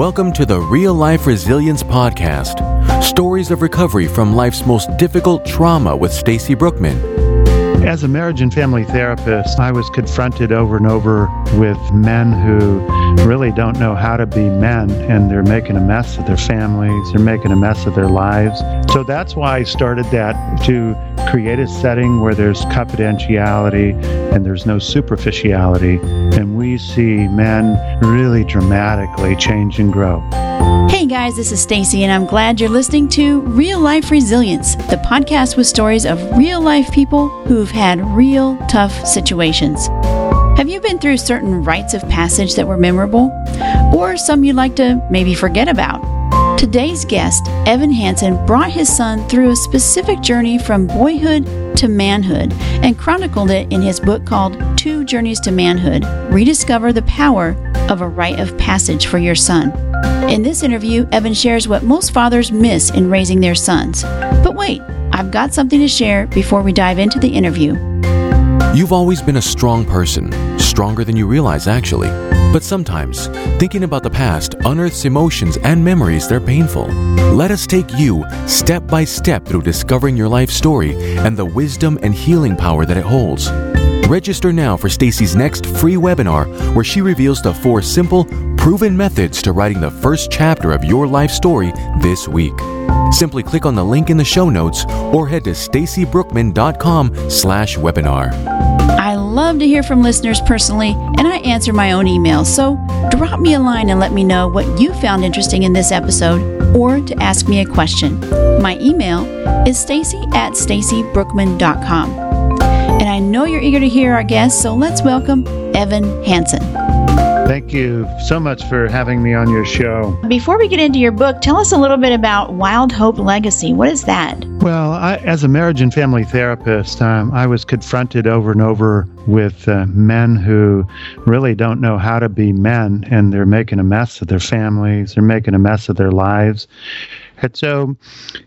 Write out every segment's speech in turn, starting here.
Welcome to the Real Life Resilience Podcast. Stories of recovery from life's most difficult trauma with Stacy Brookman. As a marriage and family therapist, I was confronted over and over with men who really don't know how to be men and they're making a mess of their families, they're making a mess of their lives. So that's why I started that to create a setting where there's confidentiality and there's no superficiality. And we see men really dramatically change and grow. Hey guys, this is Stacy and I'm glad you're listening to Real Life Resilience, the podcast with stories of real life people who've had real tough situations. Have you been through certain rites of passage that were memorable or some you'd like to maybe forget about? Today's guest, Evan Hansen, brought his son through a specific journey from boyhood to manhood and chronicled it in his book called Two Journeys to Manhood Rediscover the Power of a Rite of Passage for Your Son. In this interview, Evan shares what most fathers miss in raising their sons. But wait, I've got something to share before we dive into the interview. You've always been a strong person, stronger than you realize, actually. But sometimes, thinking about the past unearths emotions and memories that are painful. Let us take you step by step through discovering your life story and the wisdom and healing power that it holds. Register now for Stacy's next free webinar where she reveals the four simple, proven methods to writing the first chapter of your life story this week. Simply click on the link in the show notes or head to stacybrookman.com slash webinar. I love to hear from listeners personally, and I answer my own emails, so drop me a line and let me know what you found interesting in this episode or to ask me a question. My email is stacy at stacybrookman.com. I know you're eager to hear our guest, so let's welcome Evan Hansen. Thank you so much for having me on your show. Before we get into your book, tell us a little bit about Wild Hope Legacy. What is that? Well, I, as a marriage and family therapist, um, I was confronted over and over with uh, men who really don't know how to be men and they're making a mess of their families, they're making a mess of their lives. And so,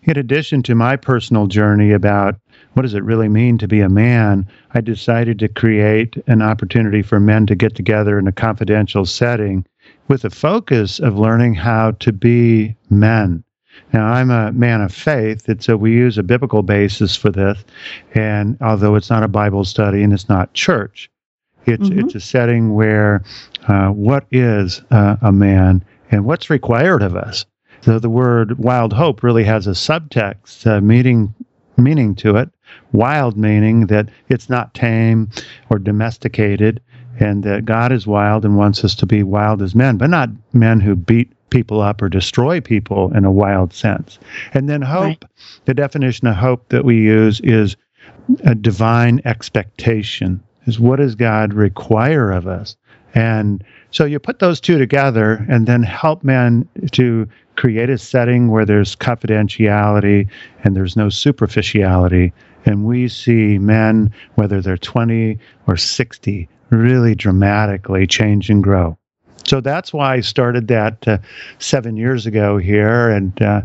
in addition to my personal journey about what does it really mean to be a man, I decided to create an opportunity for men to get together in a confidential setting with a focus of learning how to be men. Now, I'm a man of faith, and so we use a biblical basis for this. And although it's not a Bible study and it's not church, it's, mm-hmm. it's a setting where uh, what is uh, a man and what's required of us. So the word wild hope really has a subtext, uh, meaning meaning to it. Wild meaning that it's not tame or domesticated, and that God is wild and wants us to be wild as men, but not men who beat people up or destroy people in a wild sense. And then hope, right. the definition of hope that we use is a divine expectation. Is what does God require of us? And so you put those two together and then help men to create a setting where there's confidentiality and there's no superficiality. And we see men, whether they're 20 or 60, really dramatically change and grow. So that's why I started that uh, seven years ago here. And uh,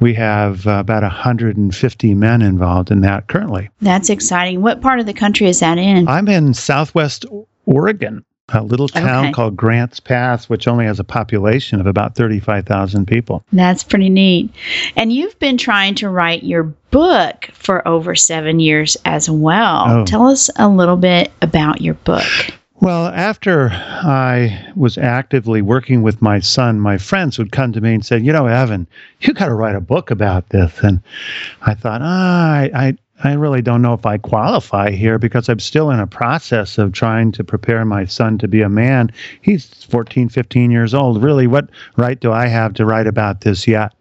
we have uh, about 150 men involved in that currently. That's exciting. What part of the country is that in? I'm in Southwest Oregon a little town okay. called Grants Pass, which only has a population of about 35,000 people. That's pretty neat. And you've been trying to write your book for over seven years as well. Oh. Tell us a little bit about your book. Well, after I was actively working with my son, my friends would come to me and say, "You know, Evan, you got to write a book about this." And I thought, ah, I, I, I really don't know if I qualify here because I'm still in a process of trying to prepare my son to be a man. He's 14, 15 years old. Really, what right do I have to write about this yet?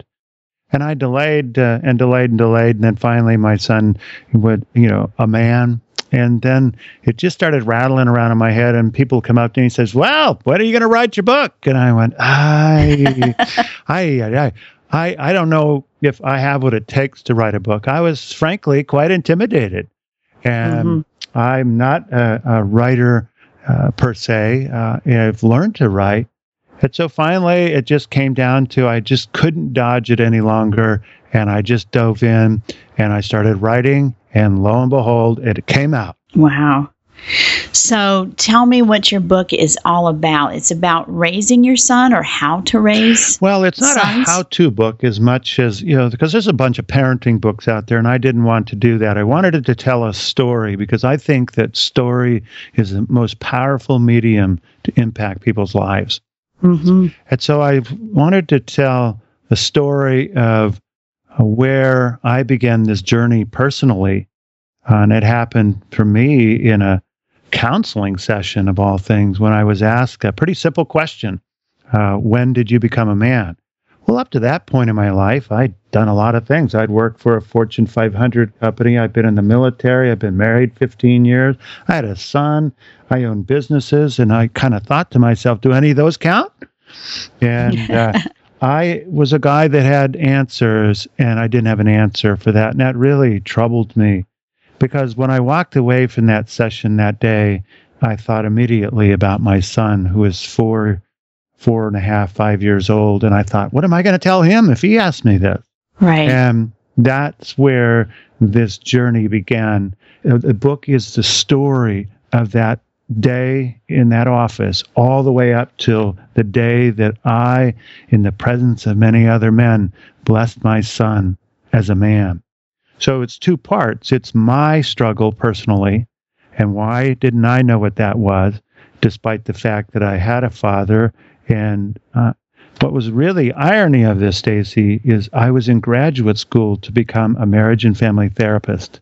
And I delayed uh, and delayed and delayed. And then finally, my son would, you know, a man. And then it just started rattling around in my head. And people come up to me and says, well, when are you going to write your book? And I went, I, I, I, I, I don't know if I have what it takes to write a book. I was frankly quite intimidated. And mm-hmm. I'm not a, a writer uh, per se. Uh, I've learned to write. And so finally, it just came down to I just couldn't dodge it any longer. And I just dove in and I started writing. And lo and behold, it came out. Wow. So tell me what your book is all about. It's about raising your son or how to raise. Well, it's not sons? a how to book as much as, you know, because there's a bunch of parenting books out there, and I didn't want to do that. I wanted it to tell a story because I think that story is the most powerful medium to impact people's lives. Mm-hmm. And so I wanted to tell the story of uh, where I began this journey personally. Uh, and it happened for me in a counseling session of all things when I was asked a pretty simple question uh, When did you become a man? Well, up to that point in my life, I'd done a lot of things. I'd worked for a Fortune 500 company. I've been in the military. I've been married 15 years. I had a son. I owned businesses. And I kind of thought to myself, do any of those count? And uh, I was a guy that had answers, and I didn't have an answer for that. And that really troubled me because when I walked away from that session that day, I thought immediately about my son, who is four, four and a half, five years old. And I thought, what am I going to tell him if he asks me this? Right. And that's where this journey began. Uh, The book is the story of that day in that office, all the way up till the day that I, in the presence of many other men, blessed my son as a man. So it's two parts. It's my struggle personally, and why didn't I know what that was, despite the fact that I had a father. And uh, what was really irony of this, Stacy, is I was in graduate school to become a marriage and family therapist.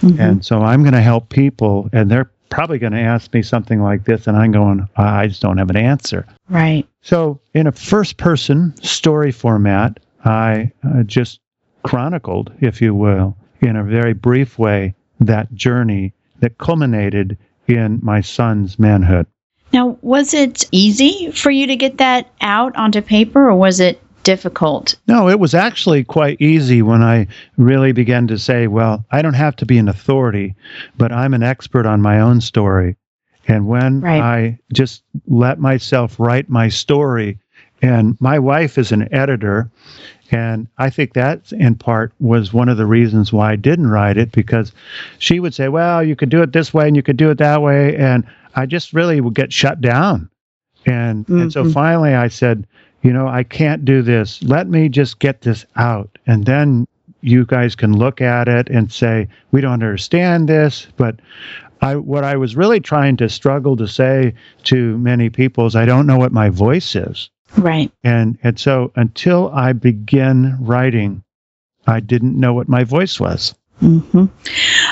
Mhm. And so I'm going to help people, and they're probably going to ask me something like this, and I'm going, I just don't have an answer. right. So, in a first person story format, I uh, just chronicled, if you will, in a very brief way, that journey that culminated in my son's manhood. Now, was it easy for you to get that out onto paper or was it difficult? No, it was actually quite easy when I really began to say, well, I don't have to be an authority, but I'm an expert on my own story. And when Right. I just let myself write my story, and my wife is an editor, and I think that in part was one of the reasons why I didn't write it because she would say, well, you could do it this way and you could do it that way. And I just really would get shut down. And, and so Mhm. finally I said, you know, I can't do this. Let me just get this out. And then you guys can look at it and say, we don't understand this. But I, what I was really trying to struggle to say to many people is, I don't know what my voice is. Right. And, and so until I begin writing, I didn't know what my voice was. hmm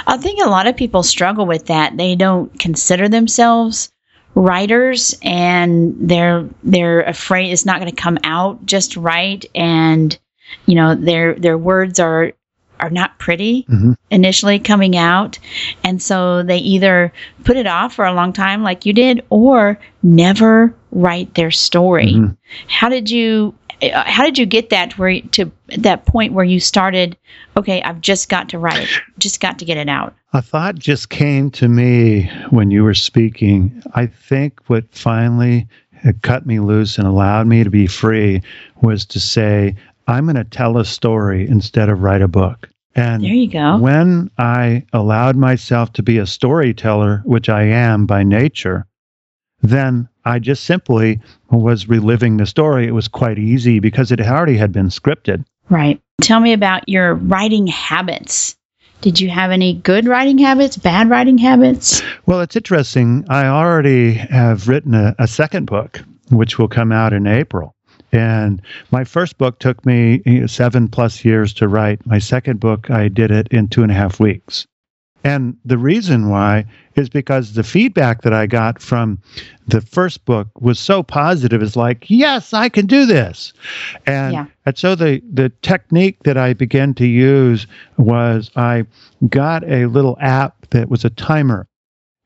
I think a lot of people struggle with that. They don't consider themselves writers and they're they're afraid it's not going to come out just right and you know their their words are are not pretty Mhm. initially coming out and so they either put it off for a long time like you did or never write their story Mhm. how did you uh, how did you get that where to that point where you started okay i've just got to write it just got to get it out A thought just came to me when you were speaking. I think what finally cut me loose and allowed me to be free was to say, I'm going to tell a story instead of write a book. And there you go when I allowed myself to be a storyteller, which I am by nature, then I just simply was reliving the story. It was quite easy because it already had been scripted. right tell me about your writing habits did you have any good writing habits bad writing habits Well, it's interesting. I already have written a, a second book, which will come out in April. And my first book took me seven plus years to write. My second book, I did it in two and a half weeks. And the reason why is because the feedback that I got from the first book was so positive. It's like, yes, I can do this. And, Yeah. and so the, the technique that I began to use was I got a little app that was a timer.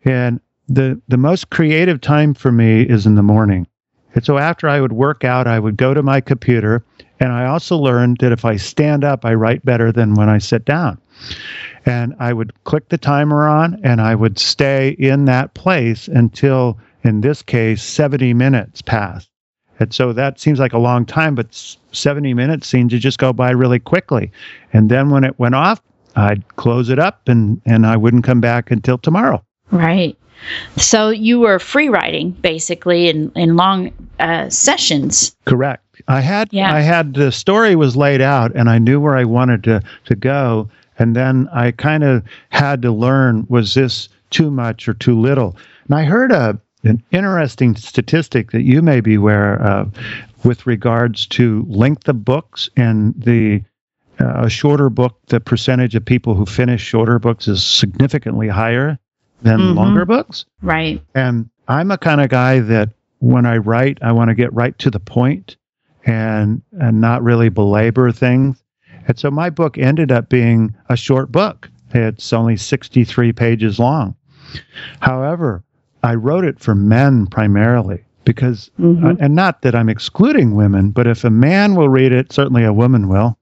And the, the most creative time for me is in the morning. And so after I would work out, I would go to my computer. And I also learned that if I stand up, I write better than when I sit down. And I would click the timer on and I would stay in that place until, in this case, 70 minutes passed. And so that seems like a long time, but 70 minutes seemed to just go by really quickly. And then when it went off, I'd close it up and, and I wouldn't come back until tomorrow. right So you were free writing basically in, in long uh, sessions. Correct. I had Yeah. I had the story was laid out and I knew where I wanted to to go and then I kind of had to learn was this too much or too little. And I heard a an interesting statistic that you may be aware of with regards to length of books and the uh, a shorter book, the percentage of people who finish shorter books is significantly higher than Mhm. longer books. Right. And I'm a kind of guy that when I write, I want to get right to the point and and not really belabor things. And so my book ended up being a short book. It's only 63 pages long. However, I wrote it for men primarily because Mhm. uh, and not that I'm excluding women, but if a man will read it, certainly a woman will.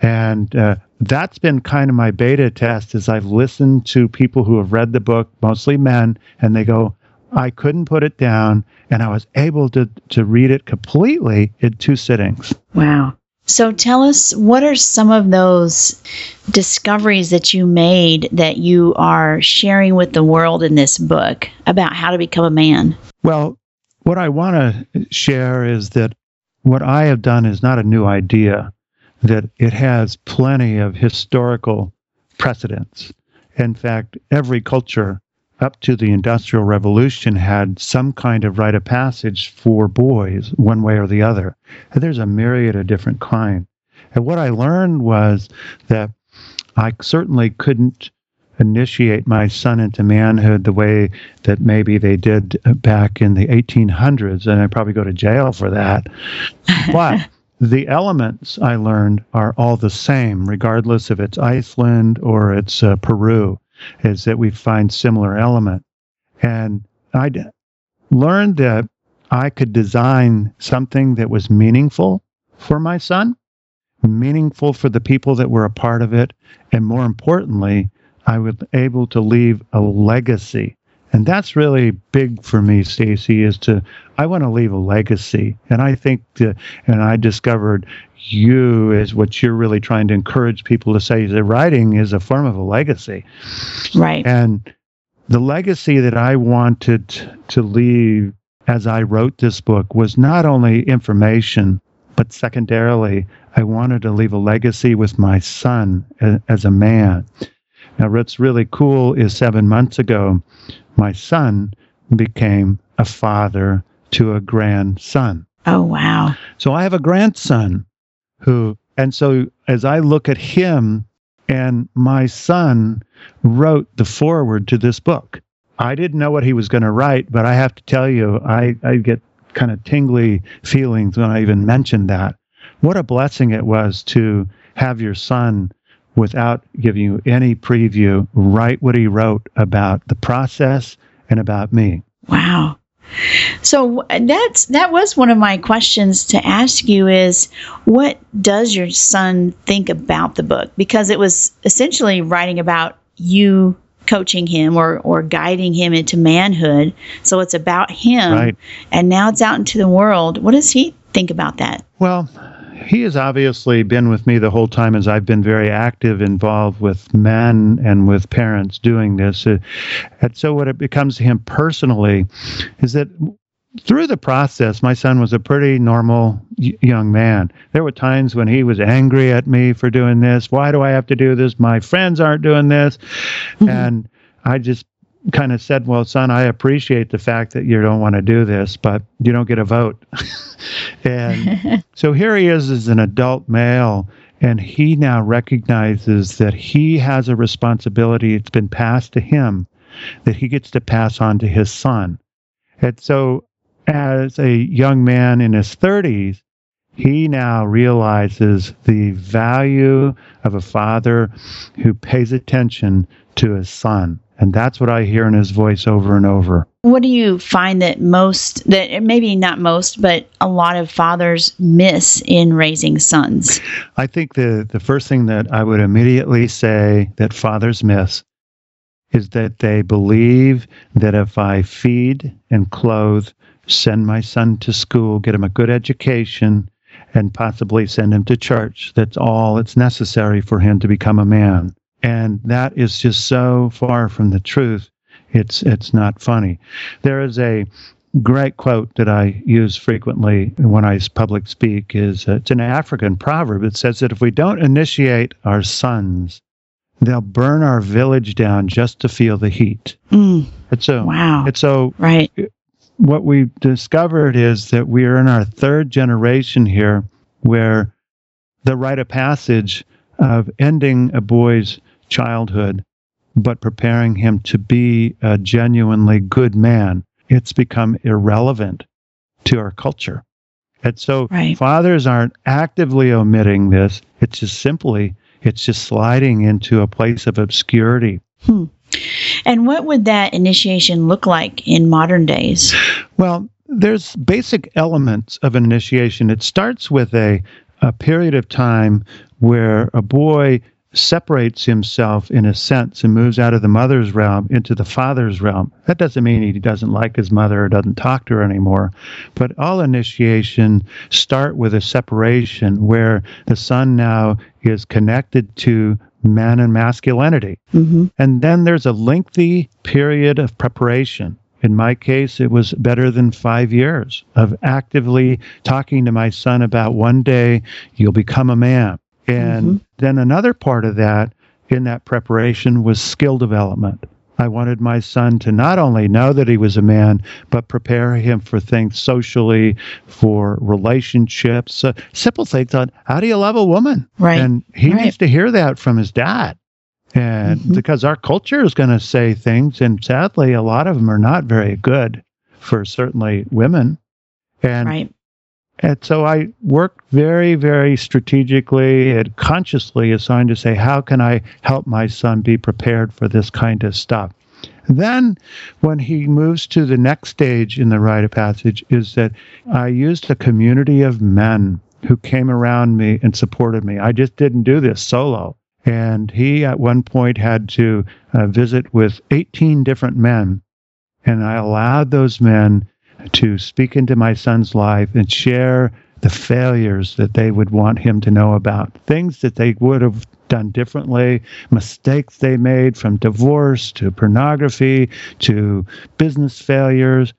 And uh, that's been kind of my beta test as I've listened to people who have read the book, mostly men, and they go, I couldn't put it down, and I was able to, to read it completely in two sittings. Wow. So tell us, what are some of those discoveries that you made that you are sharing with the world in this book about how to become a man? Well, what I want to share is that what I have done is not a new idea, that it has plenty of historical precedents. In fact, every culture up to the Industrial Revolution had some kind of rite of passage for boys, one way or the other. And there's a myriad of different kinds. And what I learned was that I certainly couldn't initiate my son into manhood the way that maybe they did back in the 1800s, and I'd probably go to jail for that. But the elements I learned are all the same, regardless if it's Iceland or it's uh, Peru, is that we find similar element. And I learned that I could design something that was meaningful for my son, meaningful for the people that were a part of it, and more importantly, I was able to leave a legacy. And that's really big for me, Stacy, is to I want to leave a legacy. And I think that and I discovered you is what you're really trying to encourage people to say that writing is a form of a legacy. Right. And the legacy that I wanted to leave as I wrote this book was not only information, but secondarily, I wanted to leave a legacy with my son as a man. Now, what's really cool is seven months ago, my son became a father to a grandson. Oh, wow. So I have a grandson who, and so as I look at him and my son wrote the foreword to this book. I didn't know what he was going to write, but I have to tell you, I, I get kind of tingly feelings when I even mention that. What a blessing it was to have your son, without giving you any preview, write what he wrote about the process and about me. Wow. So uh, that's that was one of my questions to ask you is what does your son think about the book because it was essentially writing about you coaching him or or guiding him into manhood so it's about him Right. and now it's out into the world what does he think about that Well, he has obviously been with me the whole time as I've been very active, involved with men and with parents doing this. Uh, and so, what it becomes to him personally is that through the process, my son was a pretty normal young man. There were times when he was angry at me for doing this. Why do I have to do this? My friends aren't doing this. And I just kind of said, Well, son, I appreciate the fact that you don't want to do this, but you don't get a vote. and so here he is as an adult male, and he now recognizes that he has a responsibility. It's been passed to him that he gets to pass on to his son. And so, as a young man in his 30s, he now realizes the value of a father who pays attention to his son. And that's what I hear in his voice over and over. what do you find that most that maybe not most but a lot of fathers miss in raising sons I think the, the first thing that I would immediately say that fathers miss is that they believe that if I feed and clothe, send my son to school, get him a good education, and possibly send him to church, that's all that's necessary for him to become a man. And that is just so far from the truth. It's it's not funny. There is a great quote that I use frequently when I public speak is uh, it's an African proverb. It says that if we don't initiate our sons, they'll burn our village down just to feel the heat. Mm, It's so wow. it's so right. what we've discovered is that we are in our third generation here where the rite of passage of ending a boy's childhood but preparing him to be a genuinely good man it's become irrelevant to our culture and so Right. fathers aren't actively omitting this it's just simply it's just sliding into a place of obscurity hmm. And what would that initiation look like in modern days? Well, there's basic elements of an initiation. It starts with a, a period of time where a boy separates himself in a sense and moves out of the mother's realm into the father's realm. That doesn't mean he doesn't like his mother or doesn't talk to her anymore, but all initiation start with a separation where the son now is connected to man and masculinity. hmm And then there's a lengthy period of preparation. In my case, it was better than five years of actively talking to my son about one day you'll become a man. And then another part of that in that preparation was skill development. I wanted my son to not only know that he was a man, but prepare him for things socially, for relationships, uh, simple things on how do you love a woman? Right. And he Right. needs to hear that from his dad. And Mhm. because our culture is going to say things, and sadly, a lot of them are not very good for certainly women. And, Right. And so I worked very, very strategically and consciously assigned to say, how can I help my son be prepared for this kind of stuff? Then, when he moves to the next stage in the rite of passage, is that I used a community of men who came around me and supported me. I just didn't do this solo. And he, at one point, had to uh, visit with 18 different men. And I allowed those men to speak into my son's life and share the failures that they would want him to know about, things that they would have done differently, mistakes they made from divorce to pornography to business failures.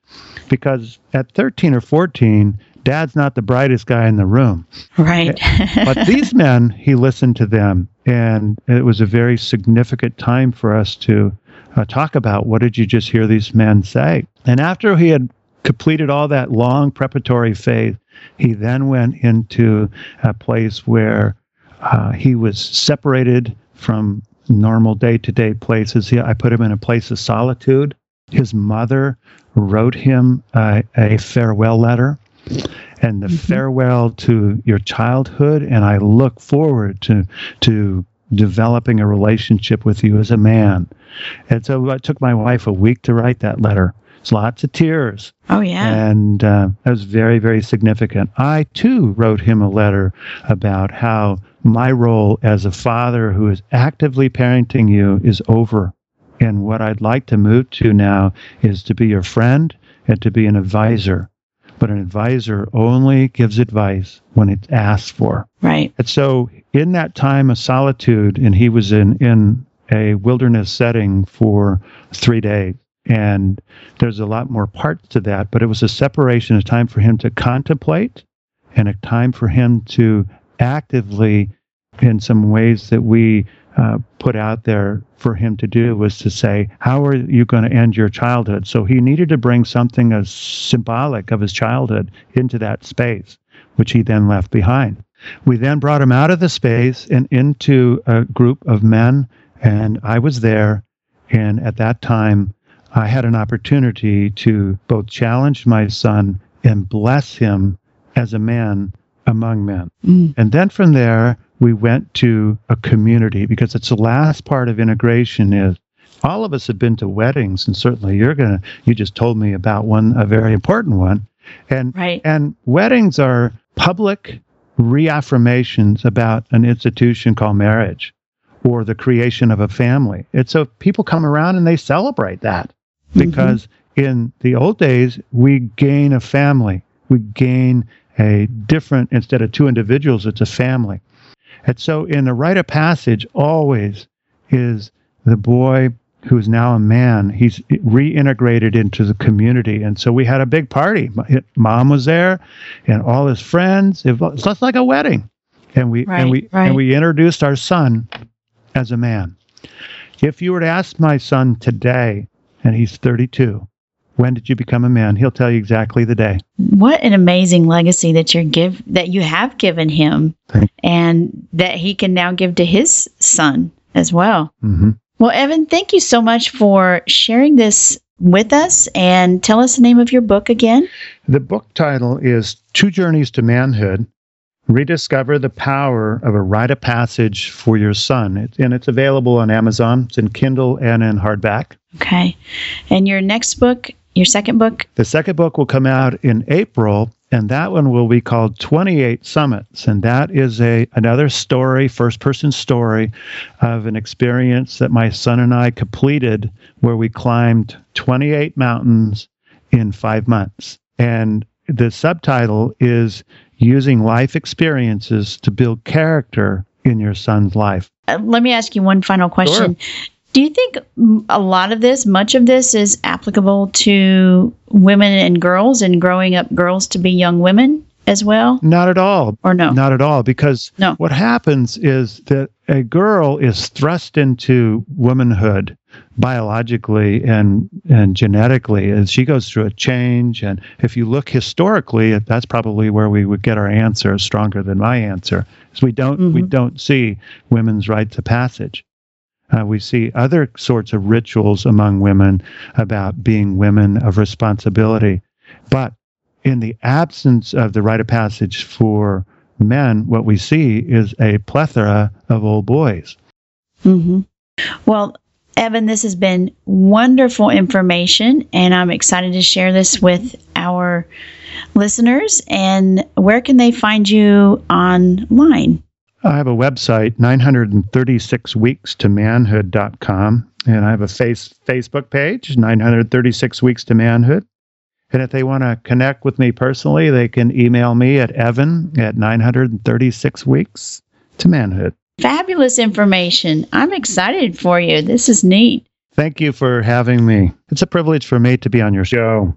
Because at 13 or 14, dad's not the brightest guy in the room. Right. But these men, he listened to them. And it was a very significant time for us to uh, talk about what did you just hear these men say. And after he had completed all that long preparatory phase, he then went into a place where uh, he was separated from normal day to day places. He, I put him in a place of solitude. His mother wrote him a, a farewell letter and the farewell to your childhood and I look forward to to developing a relationship with you as a man. And so it took my wife a week to write that letter. It's lots of tears. oh yeah. And uh, that was very, very significant. I too wrote him a letter about how my role as a father who is actively parenting you is over. And what I'd like to move to now is to be your friend and to be an advisor. But an advisor only gives advice when it's asked for. Right. And so, in that time of solitude, and he was in, in a wilderness setting for three days, and there's a lot more parts to that, but it was a separation, a time for him to contemplate, and a time for him to actively, in some ways that we uh, put out there for him to do, was to say, How are you going to end your childhood? So he needed to bring something as symbolic of his childhood into that space, which he then left behind. We then brought him out of the space and into a group of men, and I was there. And at that time, I had an opportunity to both challenge my son and bless him as a man among men. Mm. And then from there, we went to a community because it's the last part of integration is all of us have been to weddings and certainly you're going to you just told me about one a very important one and Right. and weddings are public reaffirmations about an institution called marriage or the creation of a family. It's so people come around and they celebrate that Mm-hmm. because in the old days we gain a family. We gain a different instead of two individuals, it's a family. And so in the rite of passage always is the boy who's now a man, he's reintegrated into the community. And so we had a big party. Mom was there and all his friends. It was just like a wedding. And we right, and we right. and we introduced our son as a man. If you were to ask my son today, and he's 32, when did you become a man? He'll tell you exactly the day. What an amazing legacy that you're give that you have given him, and that he can now give to his son as well. Mm-hmm. Well, Evan, thank you so much for sharing this with us and tell us the name of your book again. The book title is Two Journeys to Manhood Rediscover the Power of a Rite of Passage for Your Son. and it's available on Amazon. It's in Kindle and in hardback. Okay. And your next book, your second book? The second book will come out in April, and that one will be called 28 Summits. And that is a another story, first person story of an experience that my son and I completed where we climbed 28 mountains in five months. And the subtitle is Using Life Experiences to Build Character in Your Son's Life. Uh, let me ask you one final question. Sure. Do you think a lot of this, much of this, is applicable to women and girls and growing up girls to be young women as well? Not at all. Or no? Not at all. Because no. what happens is that a girl is thrust into womanhood biologically and and genetically as she goes through a change and if you look historically that's probably where we would get our answer stronger than my answer is we don't mm-hmm. we don't see women's rites of passage uh, we see other sorts of rituals among women about being women of responsibility. But in the absence of the rite of passage for men, what we see is a plethora of old boys. Mm-hmm. Well, Evan, this has been wonderful information, and I'm excited to share this with our listeners. And where can they find you online? I have a website, 936 weeks to manhood.com, and I have a face, Facebook page, 936 weeks to manhood. And if they want to connect with me personally, they can email me at evan at 936 weeks to manhood. Fabulous information. I'm excited for you. This is neat. Thank you for having me. It's a privilege for me to be on your show.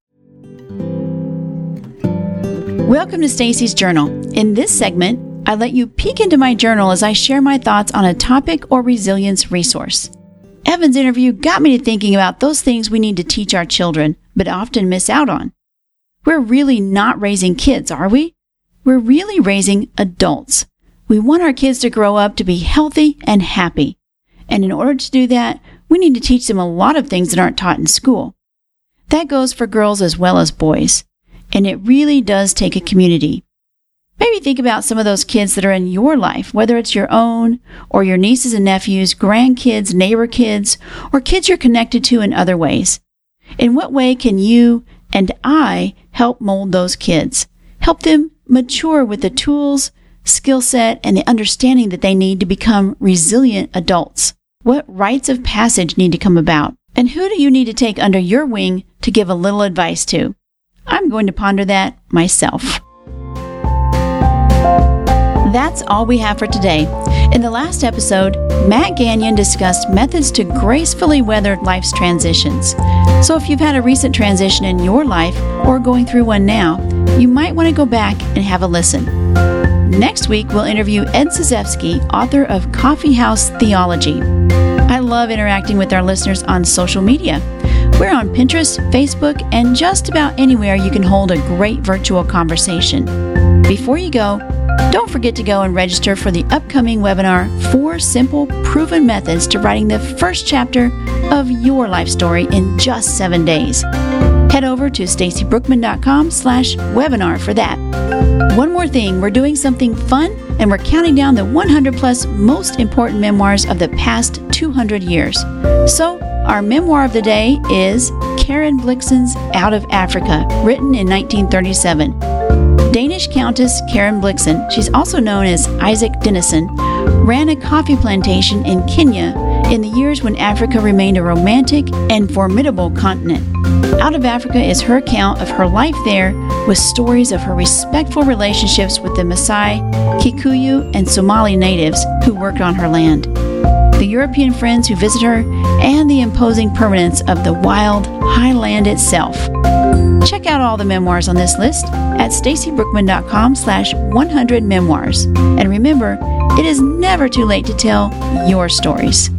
Welcome to Stacy's Journal. In this segment, I let you peek into my journal as I share my thoughts on a topic or resilience resource. Evan's interview got me to thinking about those things we need to teach our children, but often miss out on. We're really not raising kids, are we? We're really raising adults. We want our kids to grow up to be healthy and happy. And in order to do that, we need to teach them a lot of things that aren't taught in school. That goes for girls as well as boys. And it really does take a community. Maybe think about some of those kids that are in your life, whether it's your own or your nieces and nephews, grandkids, neighbor kids, or kids you're connected to in other ways. In what way can you and I help mold those kids? Help them mature with the tools, skill set, and the understanding that they need to become resilient adults. What rites of passage need to come about? And who do you need to take under your wing to give a little advice to? I'm going to ponder that myself. That's all we have for today. In the last episode, Matt Gagnon discussed methods to gracefully weather life's transitions. So if you've had a recent transition in your life or going through one now, you might want to go back and have a listen. Next week, we'll interview Ed Cyzewski, author of Coffee House Theology. I love interacting with our listeners on social media. We're on Pinterest, Facebook, and just about anywhere you can hold a great virtual conversation. Before you go, don't forget to go and register for the upcoming webinar Four Simple Proven Methods to Writing the First Chapter of Your Life Story in Just Seven Days. Head over to stacybrookman.com slash webinar for that. One more thing, we're doing something fun and we're counting down the 100 plus most important memoirs of the past 200 years. So, our memoir of the day is Karen Blixen's Out of Africa, written in 1937. Danish Countess Karen Blixen, she's also known as Isak Dinesen, ran a coffee plantation in Kenya in the years when Africa remained a romantic and formidable continent. Out of Africa is her account of her life there with stories of her respectful relationships with the Maasai, Kikuyu, and Somali natives who worked on her land. the European friends who visit her, and the imposing permanence of the wild highland itself. Check out all the memoirs on this list at stacybrookman.com slash 100 memoirs. And remember, it is never too late to tell your stories.